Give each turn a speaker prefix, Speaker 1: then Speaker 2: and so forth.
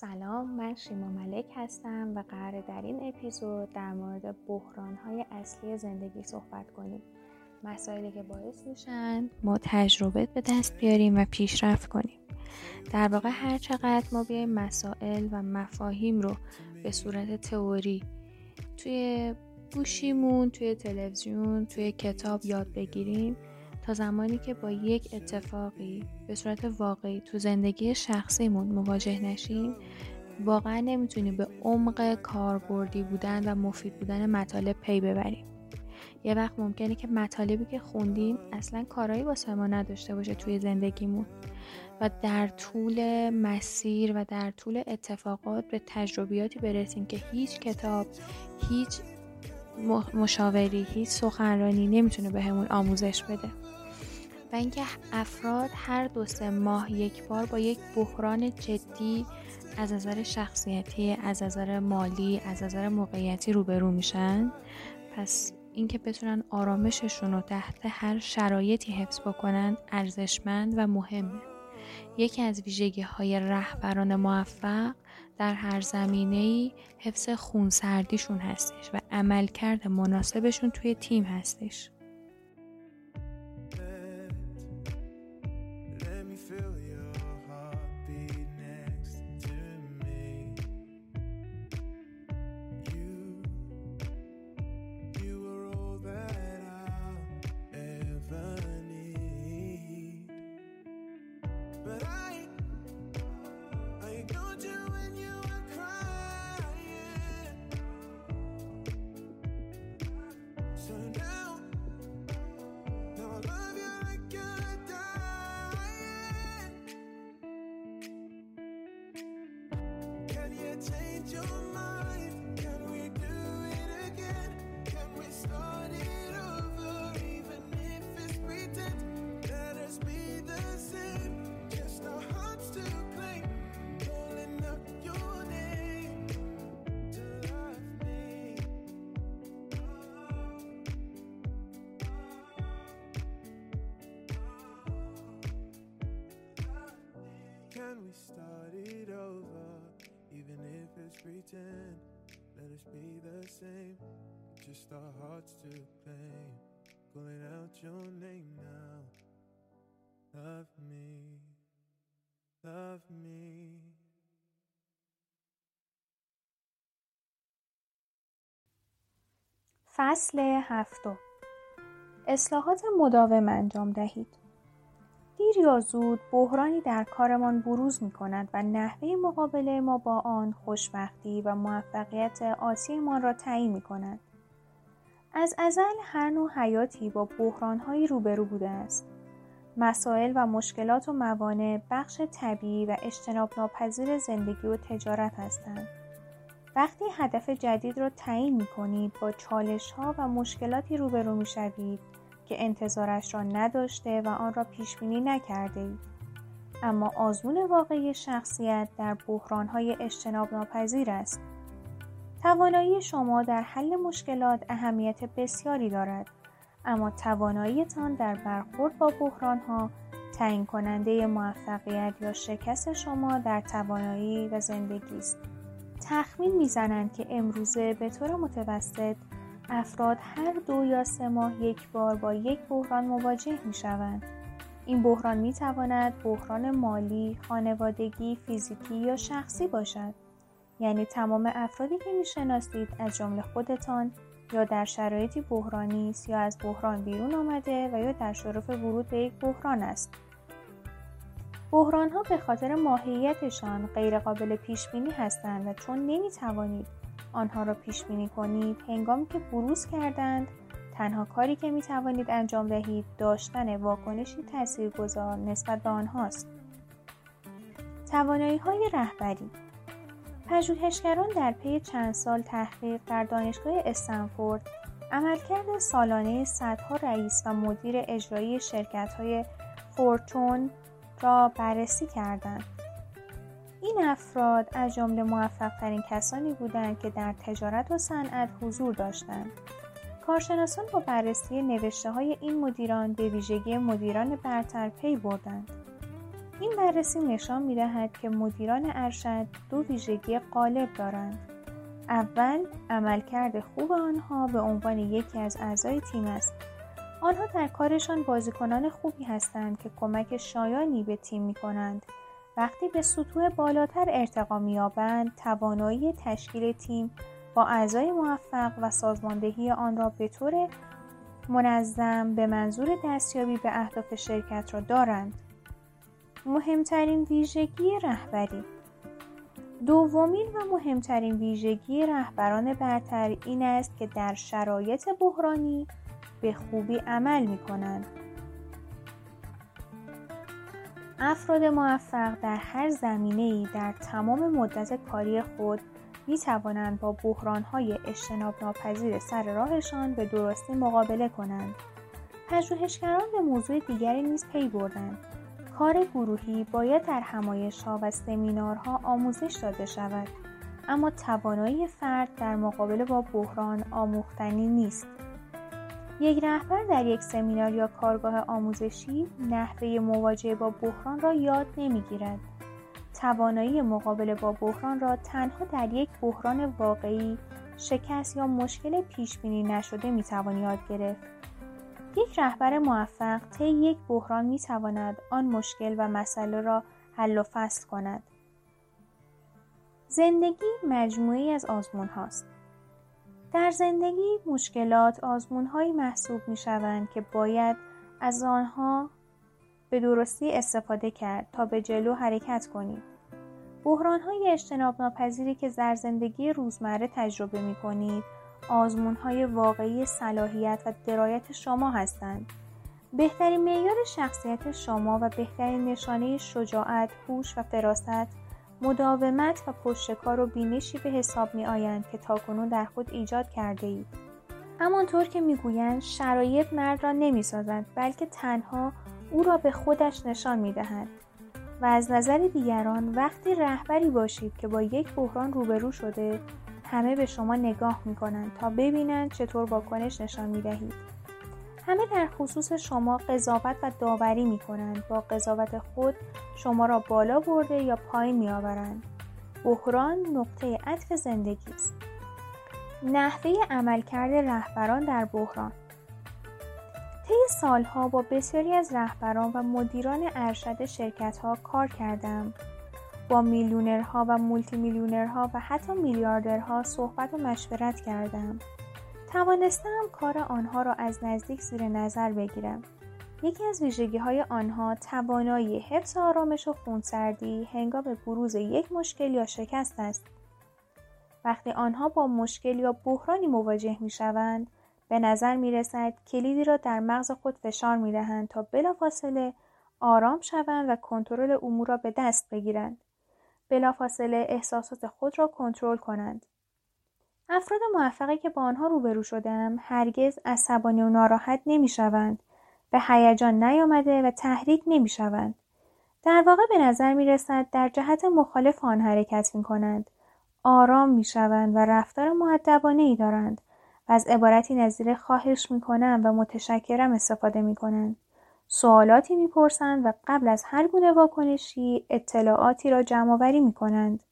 Speaker 1: سلام من شیما ملک هستم و قرار در این اپیزود در مورد بحران های اصلی زندگی صحبت کنیم. مسائلی که باعث میشن ما تجربه به دست بیاریم و پیشرفت کنیم. در واقع هر چقدر ما بیایم مسائل و مفاهیم رو به صورت تئوری توی گوشیمون توی تلویزیون توی کتاب یاد بگیریم تا زمانی که با یک اتفاقی به صورت واقعی تو زندگی شخصیمون مواجه نشیم واقعا نمی‌تونیم به عمق کاربردی بودن و مفید بودن مطالب پی ببریم. یه وقت ممکنه که مطالبی که خوندیم اصلا کارایی واسه ما نداشته باشه توی زندگیمون و در طول مسیر و در طول اتفاقات به تجربیاتی برسیم که هیچ کتاب هیچ مشاوری هیچ سخنرانی نمی‌تونه بهمون به آموزش بده. و اینکه افراد هر دو سه ماه یک بار با یک بحران جدی از نظر شخصیتی از نظر مالی از نظر موقعیتی روبرو میشن. پس اینکه بتونن آرامششون رو تحت هر شرایطی حفظ بکنن ارزشمند و مهمه. یکی از ویژگی های رهبران موفق در هر زمینه ای حفظ خونسردیشون هستش و عملکرد مناسبشون توی تیم هستش. Can we start it over? Even if it's pretend, let us be the same. Just our hearts to claim. Calling out your name now. Love me, love me. فصل هفتم اصلاحات مداوم انجام دهید. دیر یا زود بحرانی در کارمان بروز می کند و نحوه مقابله ما با آن خوشبختی و موفقیت آتیمان را تعیین می کند. از ازل هر نوع حیاتی با بحرانهایی روبرو بوده است. مسائل و مشکلات و موانع بخش طبیعی و اجتناب ناپذیر زندگی و تجارت هستند. وقتی هدف جدید را تعیین می کنید با چالش ها و مشکلاتی روبرو می شوید که انتظارش را نداشته و آن را پیش بینی نکرده اید. اما آزمون واقعی شخصیت در بحرانهای اجتناب ناپذیر است. توانایی شما در حل مشکلات اهمیت بسیاری دارد اما تواناییتان در برخورد با بحرانها تعیین کننده موفقیت یا شکست شما در توانایی و زندگی است. تخمین می‌زنند که امروزه به طور متوسط افراد هر دو یا سه ماه یک بار با یک بحران مواجه می شوند. این بحران می تواند بحران مالی، خانوادگی، فیزیکی یا شخصی باشد. یعنی تمام افرادی که می شناسید از جمله خودتان یا در شرایطی بحرانی است یا از بحران بیرون آمده و یا در شرف ورود به یک بحران است. بحران ها به خاطر ماهیتشان غیرقابل پیش بینی هستند و چون نمی توانید آنها را پیش بینی کنید. هنگامی که بروز کردند تنها کاری که می توانید انجام دهید داشتن واکنشی تاثیرگذار نسبت به آنهاست. توانایی های رهبری پژوهشگران در پی چند سال تحقیق در دانشگاه استنفورد عملکرد سالانه صدها رئیس و مدیر اجرایی شرکت های فورتون را بررسی کردند. این افراد از جمله موفقترین کسانی بودند که در تجارت و صنعت حضور داشتند کارشناسان با بررسی نوشته های این مدیران به ویژگی مدیران برتر پی بردند این بررسی نشان می دهد که مدیران ارشد دو ویژگی غالب دارند. اول عملکرد خوب آنها به عنوان یکی از اعضای تیم است. آنها در کارشان بازیکنان خوبی هستند که کمک شایانی به تیم می کنند. وقتی به سطوح بالاتر ارتقا می‌یابند توانایی تشکیل تیم با اعضای موفق و سازماندهی آن را به طور منظم به منظور دستیابی به اهداف شرکت را دارند مهمترین ویژگی رهبری دومین و مهمترین ویژگی رهبران برتر این است که در شرایط بحرانی به خوبی عمل می کنند. افراد موفق در هر زمینه ای در تمام مدت کاری خود می توانند با بحران های اجتناب ناپذیر سر راهشان به درستی مقابله کنند. پژوهشگران به موضوع دیگری نیز پی بردند. کار گروهی باید در همایش ها و سمینارها آموزش داده شود اما توانایی فرد در مقابله با بحران آموختنی نیست. یک رهبر در یک سمینار یا کارگاه آموزشی نحوه مواجهه با بحران را یاد نمی‌گیرد. توانایی مقابله با بحران را تنها در یک بحران واقعی شکست یا مشکل پیش بینی نشده می توان یاد گرفت. یک رهبر موفق طی یک بحران می تواند آن مشکل و مسئله را حل و فصل کند. زندگی مجموعی از آزمون هاست. در زندگی مشکلات آزمونهایی محسوب می شوند که باید از آنها به درستی استفاده کرد تا به جلو حرکت کنید. بحران های اجتناب ناپذیری که در زندگی روزمره تجربه می کنید آزمون های واقعی صلاحیت و درایت شما هستند. بهترین معیار شخصیت شما و بهترین نشانه شجاعت، هوش و فراست مداومت و پشتکار و بینشی به حساب می آیند که تاکنون در خود ایجاد کرده اید. همانطور که می‌گویند شرایط مرد را نمی سازند بلکه تنها او را به خودش نشان می دهند. و از نظر دیگران وقتی رهبری باشید که با یک بحران روبرو شده همه به شما نگاه می کنند تا ببینند چطور واکنش نشان می دهید. همه در خصوص شما قضاوت و داوری می کنند با قضاوت خود شما را بالا برده یا پایین می آورند. بحران نقطه عطف زندگی است. نحوه عملکرد رهبران در بحران طی سالها با بسیاری از رهبران و مدیران ارشد شرکتها کار کردم با میلیونرها و مولتی میلیونرها و حتی میلیاردرها صحبت و مشورت کردم توانستم کار آنها را از نزدیک زیر نظر بگیرم یکی از ویژگی های آنها توانایی حفظ آرامش و خونسردی هنگام بروز یک مشکل یا شکست است وقتی آنها با مشکل یا بحرانی مواجه می شوند به نظر می رسد کلیدی را در مغز خود فشار می دهند تا بلافاصله آرام شوند و کنترل امور را به دست بگیرند. بلافاصله احساسات خود را کنترل کنند. افراد موفقی که با آنها روبرو شدم هرگز عصبانی و ناراحت نمی شوند. به هیجان نیامده و تحریک نمی شوند. در واقع به نظر می رسد در جهت مخالف آن حرکت می کنند. آرام می شوند و رفتار معدبانه ای دارند و از عبارتی نظیر خواهش می کنند و متشکرم استفاده می کنند. سوالاتی می‌پرسند و قبل از هر گونه واکنشی اطلاعاتی را جمع آوری می کنند.